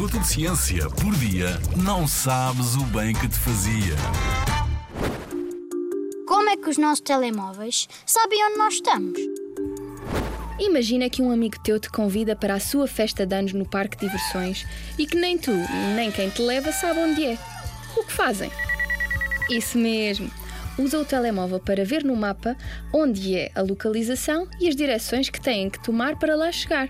minuto de ciência por dia, não sabes o bem que te fazia. Como é que os nossos telemóveis sabem onde nós estamos? Imagina que um amigo teu te convida para a sua festa de anos no parque de diversões e que nem tu, nem quem te leva sabe onde é. O que fazem? Isso mesmo. Usa o telemóvel para ver no mapa onde é a localização e as direções que têm que tomar para lá chegar.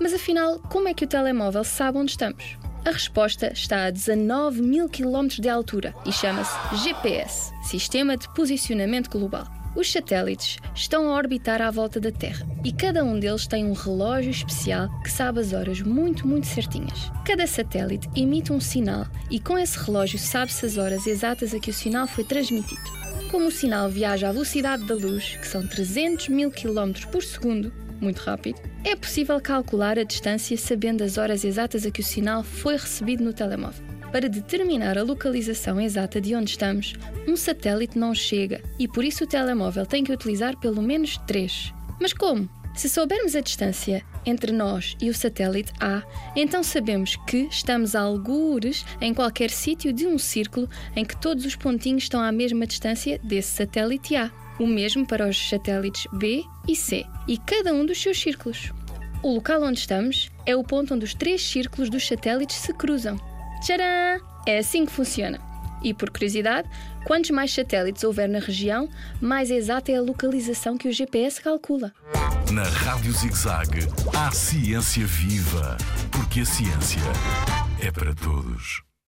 Mas afinal, como é que o telemóvel sabe onde estamos? A resposta está a 19 mil quilómetros de altura e chama-se GPS Sistema de Posicionamento Global. Os satélites estão a orbitar à volta da Terra e cada um deles tem um relógio especial que sabe as horas muito, muito certinhas. Cada satélite emite um sinal e com esse relógio sabe-se as horas exatas a que o sinal foi transmitido. Como o sinal viaja à velocidade da luz, que são 300 mil km por segundo, muito rápido, é possível calcular a distância sabendo as horas exatas a que o sinal foi recebido no telemóvel. Para determinar a localização exata de onde estamos, um satélite não chega e por isso o telemóvel tem que utilizar pelo menos três. Mas como? Se soubermos a distância entre nós e o satélite A, então sabemos que estamos a algures em qualquer sítio de um círculo em que todos os pontinhos estão à mesma distância desse satélite A o mesmo para os satélites B e C, e cada um dos seus círculos. O local onde estamos é o ponto onde os três círculos dos satélites se cruzam. Tcharam! É assim que funciona. E por curiosidade, quantos mais satélites houver na região, mais exata é a localização que o GPS calcula. Na Rádio ZigZag, há ciência viva, porque a ciência é para todos.